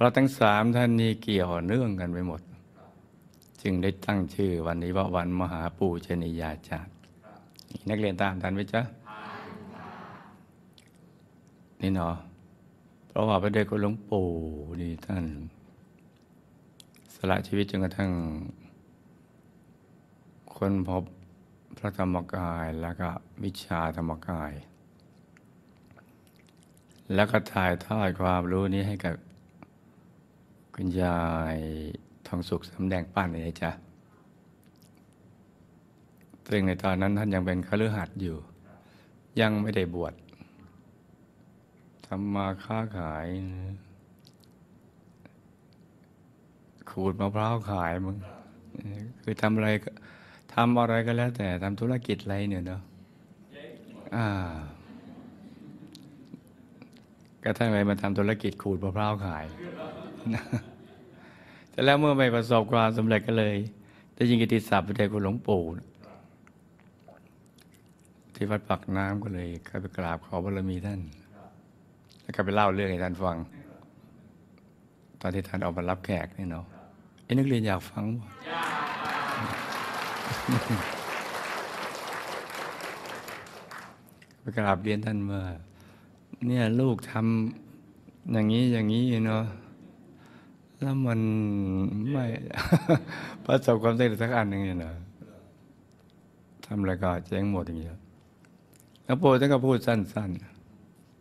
ราะทั้งสามท่านนี้เกี่ยวเนื่องกันไปหมด จึงได้ตั้งชื่อวันนี้ว่าวันมหาปูชนียาจารย์นักเรียนตามทันไหมจ๊ะนี่เนาะเพราะว่าพระเดชคุณหลวงปู่นี่ท่าน สละชีวิตจนกระทั่ง คนพบพระธรรมกายแล้วก็วิชาธรรมกาย แล้วก็ถ่ายทอดความรู้นี้ให้กับ คุณยายทองสุขสำแดงปั้นเลยจ้ะซึ่งในตอนนั้นท่านยังเป็นคฤหัสถ์อยู่ ยังไม่ได้บวชทำมาค้าขายขูดมะพร้าวขายมึงคือทำอะไรทำอะไรก็แล้วแต่ทำธุรกิจอะไรเนี่ยเนาะอ่ากระทั่งไปมาทำธุรกิจขูดมะพร้าวขาย แต่แล้วเมื่อไม่ประสบความสำเร็จก็เลยได้ยินกิติศัพท์ไปได้คุณหลวงปู่ที่วัดปักน้ำก็เลยเข้าไปกราบขอบารมีท่าน แล้วก็ไปเล่าเรื่องให้ท่านฟัง ตอนที่ท่านออกมารับแขกนี่เนาะไอ้นักเรียนอยากฟังบ่ไปกราบเรียนท่านว่าเนี่ยลูกทำอย่างนี้อย่างนี้เนาะ แล้วมันไม่ประสบความสำเร็จสักอันหนึ่งเนี่ยนะทำอะไรก็เจ๊งหมดอย่างเงี้ยแล้วปู่ท่านก็พูดสั้น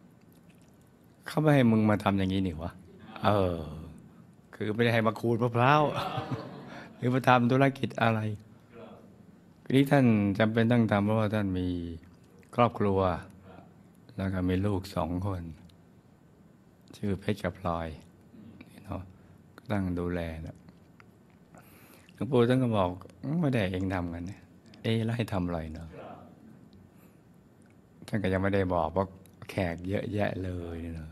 ๆ เขาไม่ให้มึงมาทำอย่างนี้นี่วะเออ คือไม่ได้ให้มาขูดมะพร้าวหรือมาทำธุรกิจอะไรนี่ท่านจำเป็นต้องทำเพราะว่าท่านมีครอบครัว แล้วก็มีลูกสองคน ชื่อเพชรกับพลอย ตั้งดูแลนะหลวงปู่ท่านก็บอกไม่ได้เองทำกันเนี่ยเอ๊ะแล้วให้ทำอะไรเนาะท่านก็ยังไม่ได้บอกเพราแขกเยอะแยะเลยเนาะ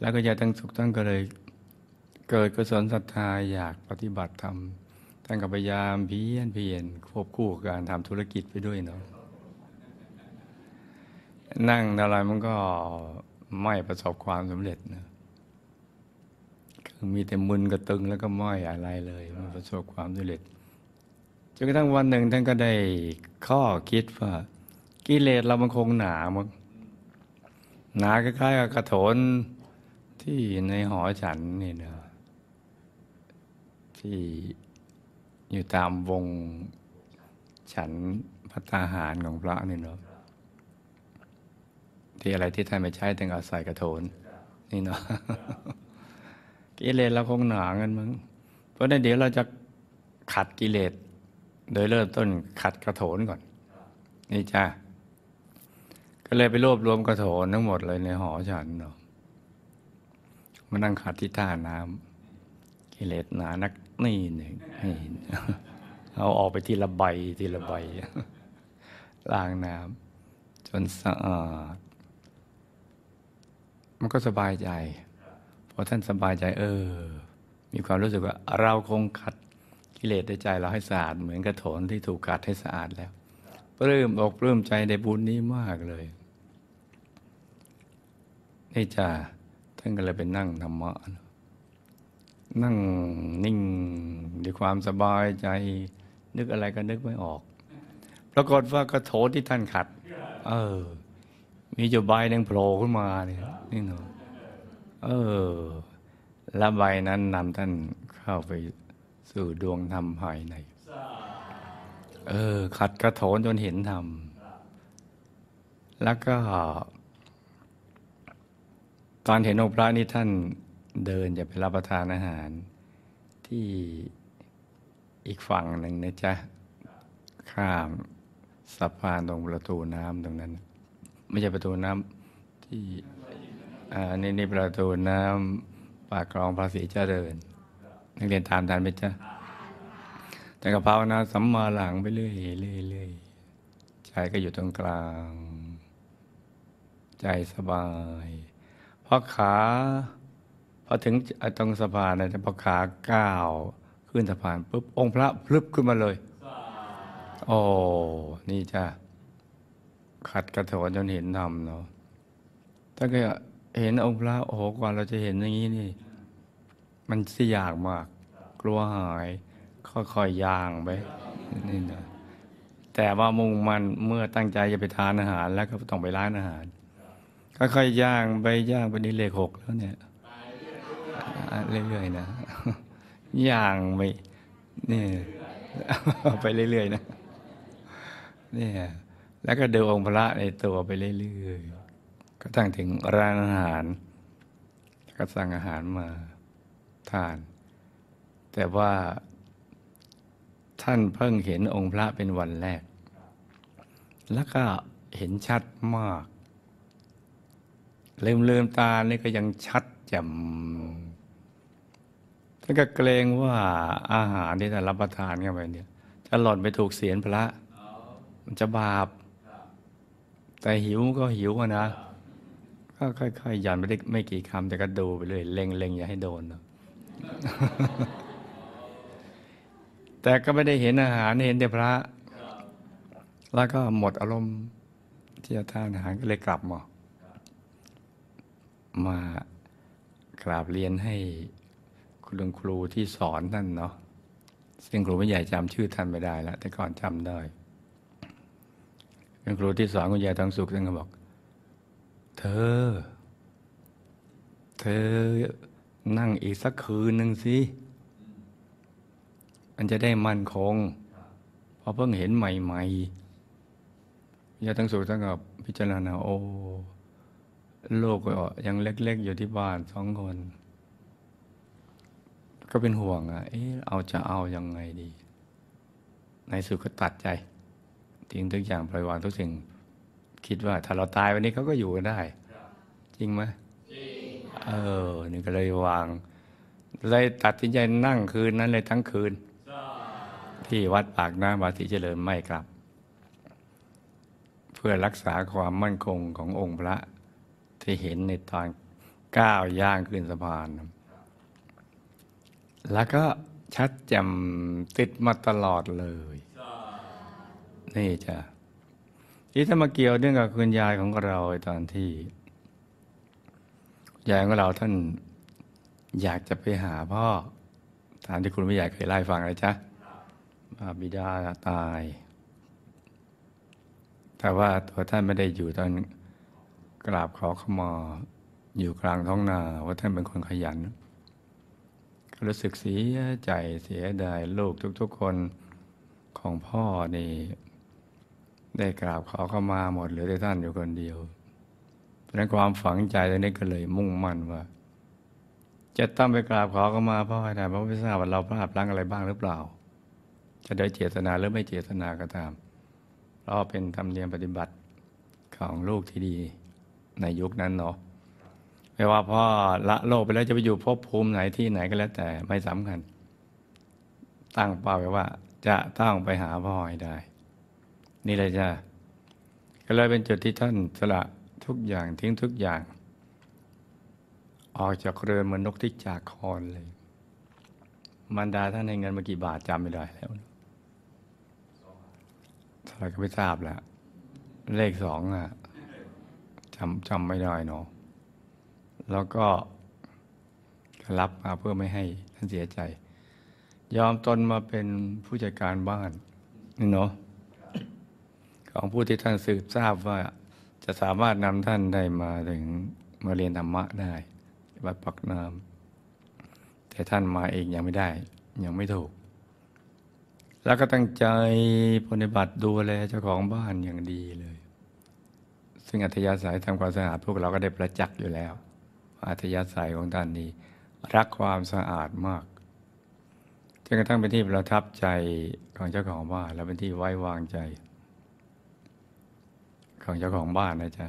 แล้วก็ยาตั้งสุขท่านก็เลย เกิดกุศลศรัทธาอยากปฏิบัติธรรมท่านก็พยายามเพียรเพียรควบคู่กับการทำธุรกิจไปด้วยเนาะนั่งอะไรมันก็ไม่ประสบความสำเร็จนะ คือมีแต่มึนกระตึงแล้วก็ม่อยอะไรเลยไม่ประสบความสำเร็จจนกระทั่งวันหนึ่งท่านก็ได้ข้อคิดว่ากิเลสเรามันคงหนามั้งหนาคล้ายๆกับกระโถนที่ในหอฉันนี่นะที่อยู่ตามวงฉันพัตาหารของพระนี่เนาะที่อะไรที่ท่านไม่ใช้ต้องเอาใส่กระโถนนี่เนาะ กิเลสเราคงหนาเงินมั้งเพราะนั้นเดี๋ยวเราจะขัดกิเลส โดยเริ่มต้นขัดกระโถนก่อน นี่จ้าก็เลยไปรวบรวมกระโถนทั้งหมดเลยในหอฉันเนาะมานั่งขัดที่ท่าน้ำกิเลสหนานักนี่หนึ่งเอาออกไปทีละใบทีละใบล้างน้ำจนสะอาด มันก็สบายใจ พอท่านสบายใจเออ มีความรู้สึกว่าเราคงขัดกิเลสในใจเราให้สะอาดเหมือนกระโถนที่ถูกขัดให้สะอาดแล้วปลื้มอกปลื้มใจในบุญนี้มากเลยนี่จ้าท่านก็เลยไปนั่งธรรมะนั่งนิ่งด้วยความสบายใจ นึกอะไรก็นึกไม่ออกปรากฏว่ากระโถนที่ท่านขัด เออ มีจุใบหนึ่งโผล่ขึ้นมาเนี่ยนี่เนาะ เออแล้วใบนั้นนำท่านเข้าไปสู่ดวงธรรมภายใน เออ ขัดกระโถนจนเห็นธรรม แล้วก็ ตอนเห็นองค์พระนี่ท่านเดินจะไปรับประทานอาหาร ที่อีกฝั่งหนึ่งนะจ๊ะ ข้ามสะพานตรงประตูน้ำตรงนั้น ไม่ใช่ประตูน้ำที่ อ่านี่นี่ประตูน้ำปากคลองภาษีเจริญ นักเรียนตามทันไหมจ๊ะแต่กระเพรานะสัมมาหลังไปเรื่อยเรื่อยเรื่อยใจก็อยู่ตรงกลาง ใจสบายพอขาพอถึงตรงสะพานนะพอขาก้าวขึ้นสะพานปุ๊บองค์พระพลึบขึ้นมาเลยโอ้นี่จ้ะขัดกระโถนจนเห็นธรรมเนาะถ้าก็ เห็นองค์พระโอ้โหกว่าเราจะเห็นอย่างนี้นี่ มันสิยากมาก กลัวหาย ค่อยๆย่างไปนี่นะแต่ว่ามุ่งมันเมื่อตั้งใจจะไปทานอาหาร แล้วก็ต้องไปร้านอาหารค่อยๆย่างไปย่างไปนี่เลขหกแล้วเนี่ยเรื่อยๆนะย่างไปนี่ไปเรื่อยๆนะเนี่ยแล้วก็เดูองค์พระในตัวไปเรื่อยๆ ก็ตั้งถึงร้านอาหาร ก็สั่งอาหารมาทาน แต่ว่าท่านเพิ่งเห็นองค์พระเป็นวันแรก แล้วก็เห็นชัดมากเลืมลืมตานี่ก็ยังชัดจ่มท่านก็เกรงว่าอาหารที่ท่านรับประทานเข้าไปเนี่ยจะหล่นไปถูกเสียนพระ มันจะบาป แต่หิวก็หิวนะ ก็ค่อยๆยันไปได้ไม่กี่คำแต่ก็ดูไปเลยเล็งๆอย่าให้โดนนะแต่ก็ไม่ได้เห็นอาหารเห็นแต่พระ แล้วก็หมดอารมณ์ที่จะทานอาหารก็เลยกลับมา มากราบเรียนให้คุณครูที่สอนท่านเนาะซึ่งครูไม่ใหญ่จำชื่อท่านไม่ได้แล้วแต่ก่อนจำได้เป็นครูที่สอนคุณยายทองสุขท่านก็บอก เธอ เธอนั่งอีกสักคืนหนึ่งสิมันจะได้มั่นคงเพราะเพิ่งเห็นใหม่ๆย่าทั้งสุขทั้งกับพิจารณาโอ้โลกก็ยังเล็ก ๆ อยู่ที่บ้านสองคน ก็เป็นห่วงอะ เอ๊ะเอาจะเอายังไงดี ในสุดก็ตัดใจทิ้งทุกอย่างปล่อยวางทุกสิ่ง คิดว่าถ้าเราตายวันนี้เขาก็อยู่กันได้ จริงไหมจริงเออ นี่ก็เลยวาง เลยตัดสินใจนั่งคืนนั้นเลยทั้งคืน ที่วัดปากน้ำบาสีเจริญไม่กลับ เพื่อรักษาความมั่นคงขององค์พระที่เห็นในตอนก้าวย่างขึ้นสะพาน แล้วก็ชัดแจ่มติดมาตลอดเลย นี่จ้ะ ที่ถ้ามาเกี่ยวเรื่องกับคุณยายของเราตอนที่ ยายของเราท่านอยากจะไปหาพ่อตามที่คุณไม่ใหญ่เคยไล่ฟังเลยจ้ะบิดาตาย แต่ว่าตัวท่านไม่ได้อยู่ตอนกราบขอขมาอยู่กลางท้องนาว่าท่านเป็นคนขยันรู้สึกเสียใจเสียดายลูกทุก ๆ คนของพ่อนี่ ได้กราบขอเข้ามาหมดเหลือแต่ท่านอยู่คนเดียวเพราะนั้นความฝังใจตรงนี้ก็เลยมุ่งมั่นว่า จะต้องไปกราบขอเข้ามาพ่อให้ได้เพราะไม่ทราบว่าเราพลาดพลั้งอะไรบ้างหรือเปล่า จะได้เจตนาหรือไม่เจตนาก็ตามเพราะเป็นธรรมเนียมปฏิบัติของลูกที่ดีในยุคนั้นเนาะไม่ว่าพ่อละโลกไปแล้วจะไปอยู่ภพภูมิไหนที่ไหนก็แล้วแต่ไม่สำคัญ ตั้งเป้าไว้ว่า จะต้องไปหาพ่อให้ได้ นี่เลยจ้ะก็เลยเป็นจุดที่ท่านสละทุกอย่างทิ้งทุกอย่าง ออกจากเรือนเหมือนนกที่จากคอนเลยมันดาท่านให้เงินมากี่บาทจำไม่ได้แล้วเท่าไรก็ไม่ทราบแล้ว เลขสองอะจำจำไม่ได้เนาะแล้วก็รับมาเพื่อไม่ให้ท่านเสียใจ ยอมตนมาเป็นผู้จัดการบ้านนี่เนาะ ของผู้ที่ท่านสืบทราบว่าจะสามารถนำท่านได้มาถึงมาเรียนธรรมะได้วัดปักน้ำแต่ท่านมาเองยังไม่ได้ ยังไม่ถูก แล้วก็ตั้งใจปฏิบัติดูแลเจ้าของบ้านอย่างดีเลย ซึ่งอัธยาศัยทำความสะอาดพวกเราก็ได้ประจักษ์อยู่แล้ว อัธยาศัยของท่านนี้ รักความสะอาดมากจนกระทั่งเป็นที่ประทับใจของเจ้าของบ้านและเป็นที่ไว้วางใจ ของเจ้าของบ้านนะจ๊ะ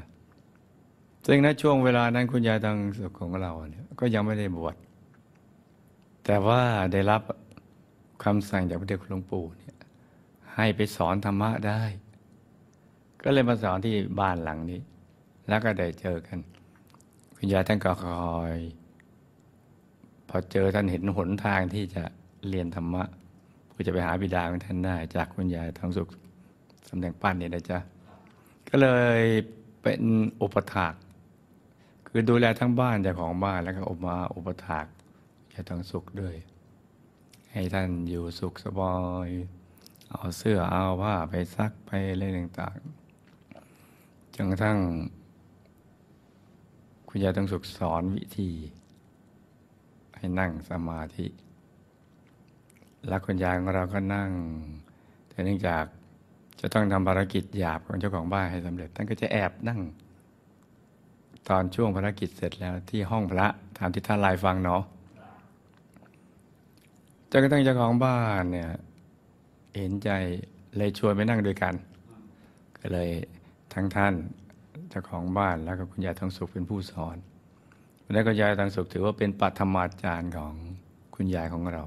ซึ่งในช่วงเวลานั้นคุณยายทางสุขของเราเนี่ยก็ยังไม่ได้บวชแต่ว่าได้รับคำสั่งจากพระเดชคุณหลวงปู่เนี่ยให้ไปสอนธรรมะได้ ก็เลยมาสอนที่บ้านหลังนี้ แล้วก็ได้เจอกัน คุณยายท่านก็คอย พอเจอท่านเห็นหนทางที่จะเรียนธรรมะผู้จะไปหาบิดาของท่านได้ จากคุณยายทองสุขสำแดงปั้นเนี่ยนะจ๊ะ ก็เลยเป็นอุปถากคือดูแลทั้งบ้านเจ้าของบ้านแล้วก็อบมาอุปถากจะต้องสุขด้วย ให้ท่านอยู่สุขสบาย เอาเสื้อเอาผ้าไปซักไปอะไรต่างๆจนกระทั่ง คุณยายต้องสุขสอนวิธี ให้นั่งสมาธิ แล้วคุณยายของเราก็นั่ง แต่เนื่องจาก จะต้องทำภารกิจหยาบของเจ้าของบ้านให้สำเร็จ ท่านก็จะแอบนั่ง ตอนช่วงภารกิจเสร็จแล้วที่ห้องพระตามที่ท่านไลายฟังเนาะจนกระทั่งเจ้าของบ้านเนี่ยเห็นใจเลยชวนไปนั่งด้วยกัน ก็เลยทั้งท่านเจ้าของบ้านแล้วก็คุณยายทองสุขเป็นผู้สอนแล้วคุณยายทองสุขถือว่าเป็นปัทมาจารย์ของคุณยายของเรา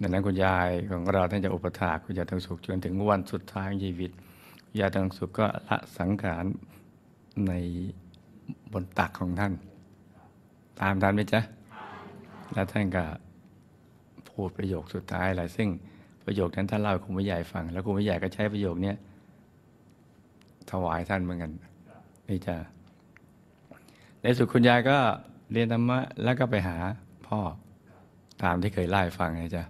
ดังนั้นคุณยายของเราท่านจะอุปถากคุณยายทองสุขจนถึงวันสุดท้ายของชีวิตคุณยายทองสุขก็ละสังขารในบนตักของท่าน ตามทันไหมจ๊ะ แล้วท่านก็พูดประโยคสุดท้ายอะไรซึ่งประโยคนั้นท่านเล่าคุณผู้ใหญ่ฟัง แล้วคุณผู้ใหญ่ก็ใช้ประโยคนี้ถวายท่านเหมือนกันนี่จะในสุดคุณยายก็เรียนธรรมะแล้วก็ไปหาพ่อตามที่เคยเล่ฟังนะจ๊ะ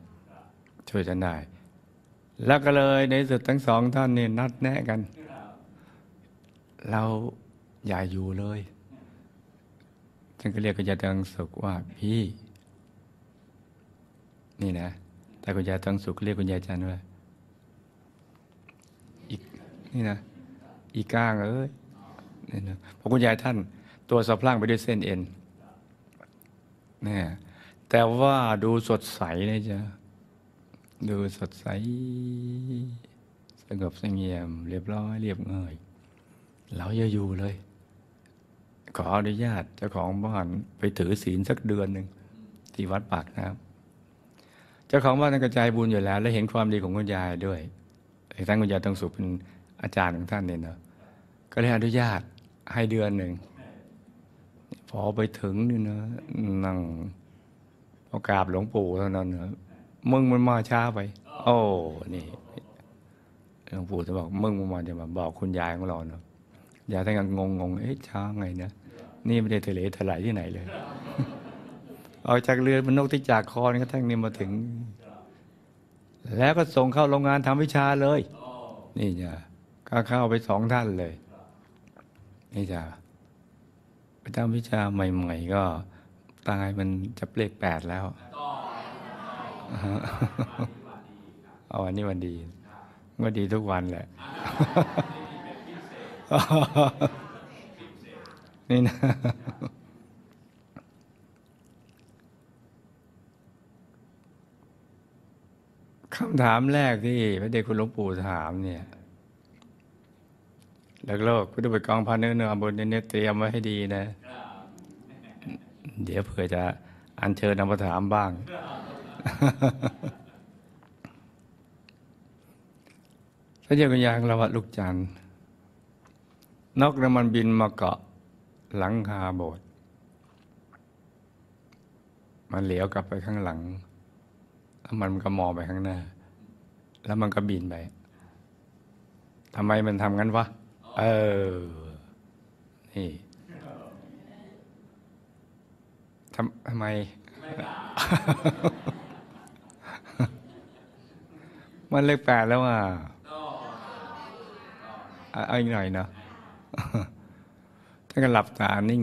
ช่วยท่านได้ แล้วก็เลยในสุดทั้งสองท่านนี่นัดแนะกัน เราอย่าอยู่เลยท่านก็เรียกคุณยายตังสุขว่าพี่ นี่นะ แต่คุณยายตังสุขเรียกคุณยายจันว่าอีกนี่นะ อีก้างเอ้ยนี่นะพราะคุณยายท่าน ตัวสะพรั่งไปด้วยเส้นเอ็นนี่แต่ว่าดูสดใสนะจ๊ะ ดูสดใส สงบสงี่ยม เรียบร้อยเรียบง่ายเราอย่าอยู่เลย ขออนุญาตเจ้าของบ้านไปถือศีลสักเดือนหนึ่งที่วัดปากน้ำเจ้าของบ้านท่านกระจายบุญอยู่แล้ว และเห็นความดีของคุณยายด้วยทั้งคุณยายต้องสุขเป็นอาจารย์ของท่านเนี่ยเนาะก็เลยอนุญาตให้เดือนหนึ่งพอไปถึงนี่นะนั่งพอกราบหลวงปู่เท่านั้นเนอะ มึงมันมาช้าไป โอ้นี่หลวงปู่จะบอกมึงมันมาจะมาบอกคุณยายของเราเนาะยายท่านก็งงงเอ๊ะช้าไงนะนี่ไม่ได้ทะเลทลายที่ไหนเลยออกจากเรือมันนกที่จากคอนกระทั่งนี่มาถึง แล้วก็ส่งเข้าโรงงานทำวิชาเลย นี่จ้ะก็เข้าไปสองท่านเลย นี่จ้ะไปทำวิชาใหม่ ๆ ก็ตายมันจะเลขแปดแล้ว เอาวันนี้วันดี ก็ดีทุกวันแหละ นี่นะคำถามแรกที่พระเดชคุณหลวงปู่ถามเนี่ยเลิกโลกพุทธบุตรกองพันเนื้อเนื้อบนเนี่ยเตรียมไว้ให้ดีนะ เดี๋ยวเผื่อจะอัญเชิญนำมาถามบ้าง พระเจ้ากุญยางระวัดลูกจันทร์นกน้ำมันบินมาเกาะหลังคาโบสถ์มันเหลียวกลับไปข้างหลัง แล้วมันก็มองไปข้างหน้า แล้วมันก็บินไปทำไมมันทำงั้นวะ เออ นี่ทำทำไม มันเลขแปดแล้วอะเอาอีกหน่อยเนาะท่านก็หลับตานิ่ง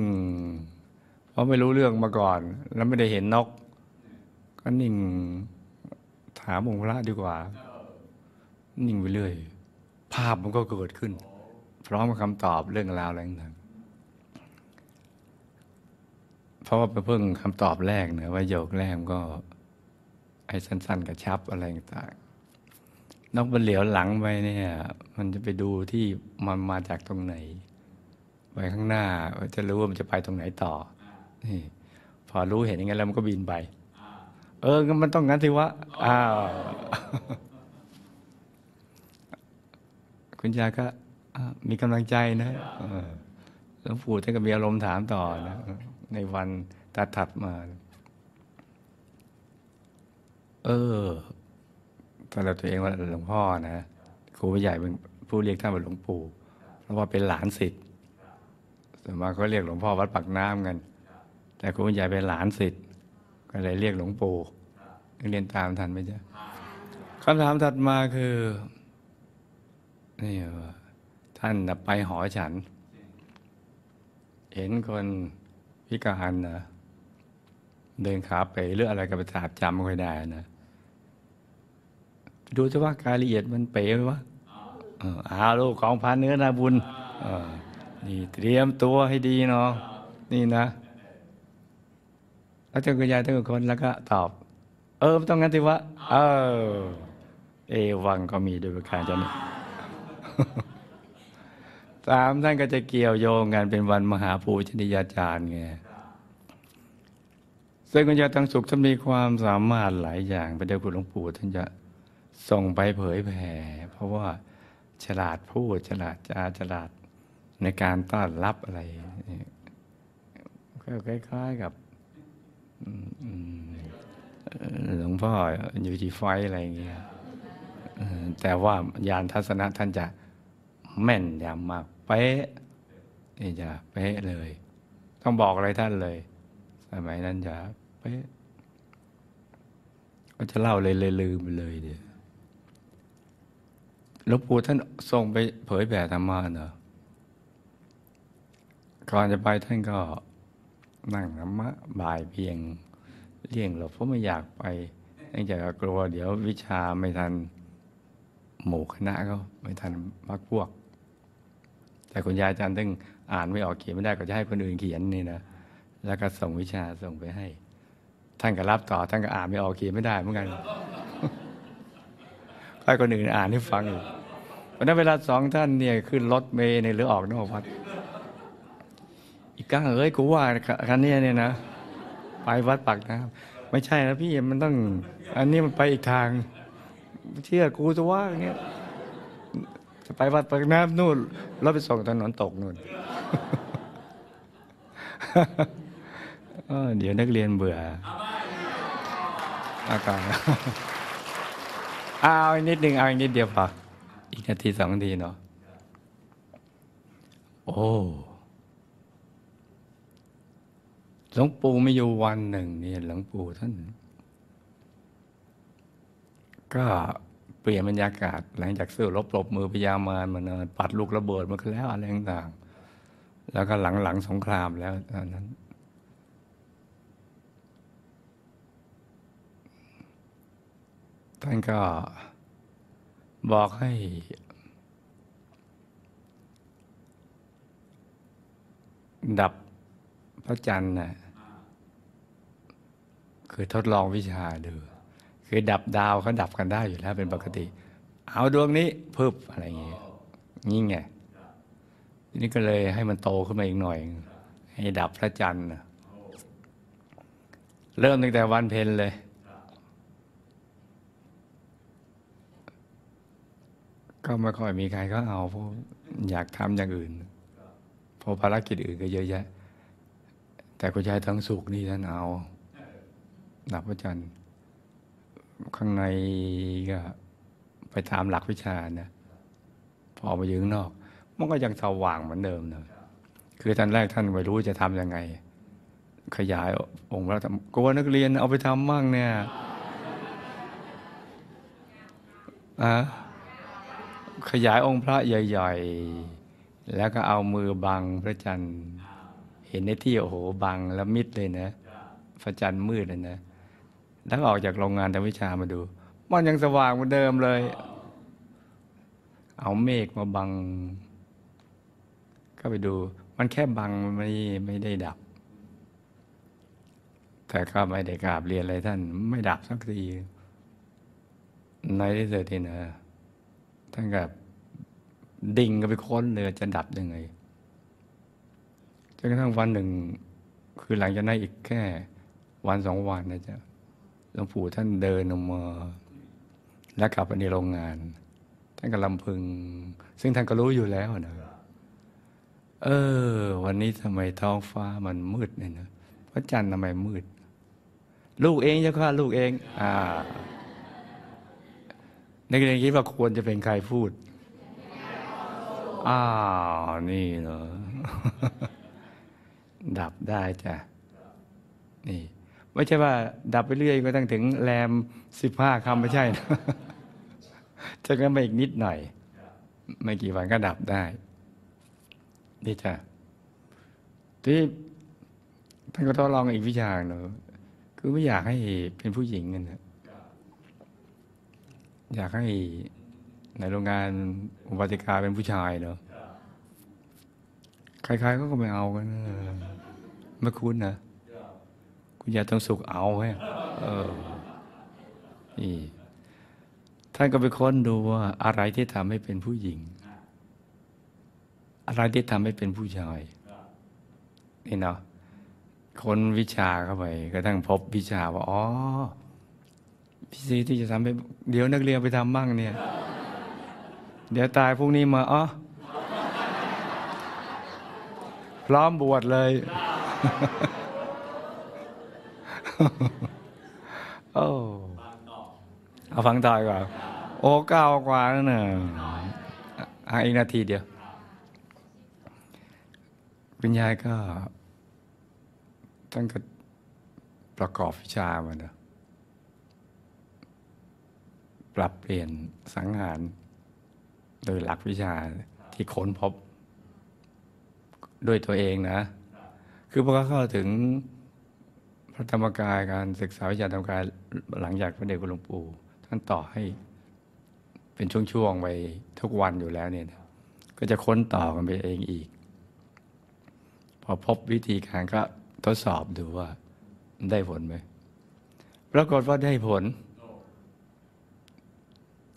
เพราะไม่รู้เรื่องมาก่อน แล้วไม่ได้เห็นนก ก็นิ่ง ถามองค์พระดีกว่า นิ่งไปเรื่อย ภาพมันก็เกิดขึ้น พร้อมกับคำตอบเรื่องราวอะไรต่างๆเพราะว่าไปเพิ่งคำตอบแรกเนะว่าโยกแรกก็ไอ้สั้น ๆ กระชับอะไรต่างๆ นกมันเหลียวหลังไปเนี่ย มันจะไปดูที่มันมาจากตรงไหน ไปข้างหน้าจะรู้ว่ามันจะไปตรงไหนต่อนี่พอรู้เห็นอย่างนั้นแล้วมันก็บินไป เออมันต้องงั้นสิวะอ้าวคุณยาก็มีกำลังใจนะหลวงปู่ท่านก็มีอารมณ์ถามต่อนะ ในวันตัดถัดมา เออ ตอนเราตัวเองว่าหลวงพ่อนะครูผู้ใหญ่เป็นผู้เรียกท่านว่าหลวงปู่เพราะว่าเป็นหลานศิษย์ส่วนมากเขาเรียกหลวงพ่อวัดปากน้ำกันแต่ครูผู้ใหญ่เป็นหลานศิษย์ก็เลยเรียกหลวงปู่นักเรียนตามทันไหมจ๊ะคำถามถัดมาคือนี่ท่านไปหอฉัน เห็นคนพิการนะเดินขาไปเรื่องอะไรกับประสาทจำไม่ค่อยได้นะ ดูจะว่ารายละเอียดมันเป๋ไหมวะอาลูกของพันเนื้อนาบุญนี่เตรียมตัวให้ดีเนาะนี่นะแล้วเจ้าคุณยายทั้งคนแล้วก็ตอบ เออไม่ต้องงั้นสิวะเออ เอวังก็มีโดยประการจะนี่สามท่านก็จะเกี่ยวโยงกันเป็นวันมหาภูชนียาจารย์ไงซึ่งคุณยายทั้งสุขท่านมีความสามารถหลายอย่างไปเดียวคุณหลวงปู่ท่านจะ ส่งไปเผยแผ่ เพราะว่าฉลาดพูดฉลาดจาฉลาดในการต้อนรับอะไรก็คล้ายๆกับหลวงพ่ออยู่ที่ไฟอะไรอย่างเงี้ยแต่ว่ายานทัศนะท่านจะแม่นยำมากเป๊ะนี่จะเป๊ะเลย ต้องบอกอะไรท่านเลย สมัยนั้นจะเป๊ะก็จะเล่าเลยเลยลืมไปเลยเดีย หลวงปู่ท่านส่งไปเผยแผ่ธรรมะเนอะก่อนจะไปท่านก็นั่งธรรมะบ่ายเพียงเลี่ยงหลบเพราะไม่อยากไปเนื่องจากกลัว เดี๋ยววิชาไม่ทันหมู่คณะก็ไม่ทันพักพวก แต่คุณยายอาจารย์ตึงอ่านไม่ออกเขียนไม่ได้ก็จะให้คนอื่นเขียนนี่นะแล้วก็ส่งวิชาส่งไปให้ ท่านก็รับต่อท่านก็อ่านไม่ออกเขียนไม่ได้เหมือนกันให้คนอื่นอ่านให้ฟังอีก วันนั้นเวลาสองท่านเนี่ยขึ้นรถเมล์ในหรือออกนอกวัด อีกก้างเอ้ยกูว่าคันนี้เนี่ยนะไปวัดปักน้ำไม่ใช่นะพี่มันต้อง อันนี้มันไปอีกทาง เชื่อกูจะว่าอย่างเงี้ยจะไปวัดปากน้ำนู่นเราไปส่งถนนตกนู่นเดี๋ยวนักเรียนเบื่ออากาศเอาอีกนิดหนึ่งเอาอีกนิดเดียวพอ อีกนาทีสองนาทีเนาะโอ้หลวงปู่ไม่อยู่วันหนึ่งเนี่ยหลวงปู่ท่าน ก็เปลี่ยนบรรยากาศ หลังจากเสู้รบปรบมือพยามารมาเนินปัดลูกระเบิดมาแล้วอะไรต่างๆแล้วก็หลังหลังสงครามแล้วตอนนั้น ท่านก็ บอกให้ ดับพระจันทร์นะคือทดลองวิชาดูคือดับดาวเขาดับกันได้อยู่แล้วเป็นปกติ เอาดวงนี้พึบอะไรอย่างเงี้ยนี่ไงทีนี้ก็เลยให้มันโตขึ้นมาอีกหน่อย ให้ดับพระจันทร์เริ่มตั้งแต่วันเพ็ญเลย ก็ไม่ค่อยมีใครก็เอาเพราะอยากทำอย่างอื่นเพราะภารกิจอื่นก็เยอะแยะ แต่คุณชายทั้งสุขนี่ท่านเอาดับพระจันทร์ข้างในก็ไปตามหลักวิชานะพอมายืงนอก มันก็ยังสว่างเหมือนเดิมนะคือท่านแรกท่านไม่รู้จะทำยังไง ขยายองค์พระธรรมกลัวนักเรียนเอาไปทำมั่งเนี่ยอะ ขยายองค์พระใหญ่ๆ แล้วก็เอามือบังพระจันทร์ เห็นในที่โอ้โหบังแล้วมิดเลยนะ พระจันทร์มืดเลยนะ แล้วออกจากโรงงานทำวิชามาดู มันยังสว่างเหมือนเดิมเลย เอาเมฆมาบัง ก็ไปดู มันแค่บังมันไม่ไม่ได้ดับ แต่ก็ไม่ได้กราบเรียนอะไรท่าน ไม่ดับสักทีในที่สุดที่นะ ท่านกับดิ่งก็ไปค้นเลยจะดับยังไงจนกระทั่งวันหนึ่ง คือหลังจากนั้นอีกแค่วันสองวันนะจ๊ะหลวงปู่ท่านเดินออกมาแล้วกลับไปในโรงงาน ท่านก็ลำพึง ซึ่งท่านก็รู้อยู่แล้วนะเออ วันนี้ทำไมท้องฟ้ามันมืดเนี่ยนะพระจันทร์ทำไมมืด ลูกเองเจ้าค่ะลูกเอง อ่า นักเรียนคิดว่าควรจะเป็นใครพูด อ้าว นี่เหรอ ดับได้จ้ะ นี่ ไม่ใช่ว่า ดับไปเรื่อยก็ตั้งถึงแรมสิบห้าคำไม่ใช่นะจะก็ไปอีกนิดหน่อย ไม่กี่วันก็ดับได้ นี่จ้ะ ที่ท่านก็ทดลองอีกวิชาหนึ่งคือไม่อยากให้เป็นผู้หญิงกันนะ อยากให้ในโรงงานอุบัติการเป็นผู้ชายเนาะใครๆก็ก็ไม่เอากันไม่คุ้นนะคุณยายต้องสุขเอาให้เออนี่ท่านก็ไปค้นดูว่า อะไรที่ทำให้เป็นผู้หญิง อะไรที่ทำให้เป็นผู้ชายนี่เนาะคนวิชาเข้าไปกระทั่งพบวิชาว่าอ๋อ พี่ซีที่จะทำให้เดี๋ยวนักเรียนไปทำบ้างเนี่ย เดี๋ยวตายพรุ่งนี้มาอ๋อพร้อมบวชเลยโอ้เอาฟังต่อยก่อนโอ้เก้ากว่าแล้วเนี่ยอะอีกนาทีเดียวคุณยายก็ท่านก็ประกอบวิชามาเนอะ ปรับเปลี่ยนสังหาร โดยหลักวิชาที่ค้นพบ ด้วยตัวเองนะ คือพอเขาเข้าถึงพระธรรมกายการศึกษาวิชาธรรมกายหลังจากพระเดชคุณหลวงปู่ท่านต่อให้เป็นช่วงๆไปทุกวันอยู่แล้วเนี่ยก็จะค้นต่อกันไปเองอีก พอพบวิธีการก็ทดสอบดูว่าได้ผลไหมปรากฏว่าได้ผล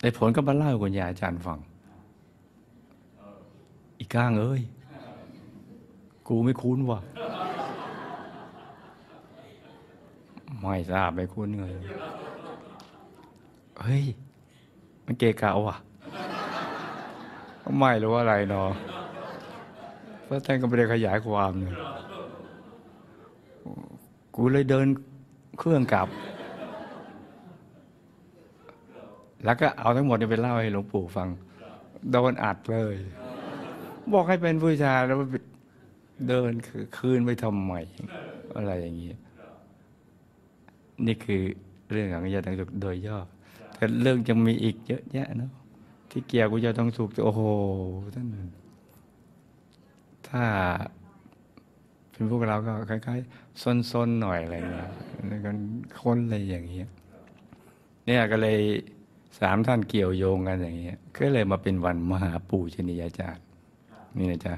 ได้ผลก็มาเล่าคุณยายอาจารย์ฟัง อีกก้างเอ้ย กูไม่คุ้นว่ะ ไม่ทราบไม่คุ้นเลย เฮ้ย มันเกะกะว่ะ ไม่รู้อะไรเนาะเพราะท่านก็ไม่ได้ขยายความเลยกูเลยเดินเครื่องกลับ แล้วก็เอาทั้งหมดนี้ไปเล่าให้หลวงปู่ฟัง โดนอัดเลย บอกให้เป็นผู้ชายแล้วเดินคืนไปทำใหม่อะไรอย่างเงี้ นี่คือเรื่องของยาตังสุขโดยย่อแต่เรื่องจะมีอีกเยอะแยะเนาะที่เกี่ยวกับยาตังสุขโอ้โหท่านถ้าเป็นพวกเราก็คล้ายๆซนๆหน่อยอะไรเงี้ยแล้วก็คนอะไรอย่างเงี้ยเนี่ยก็เลย สามท่านเกี่ยวโยงกันอย่างเงี้ยก็เลยมาเป็นวันมหาปู่ชนียาจารย์นี่นะจ๊ะ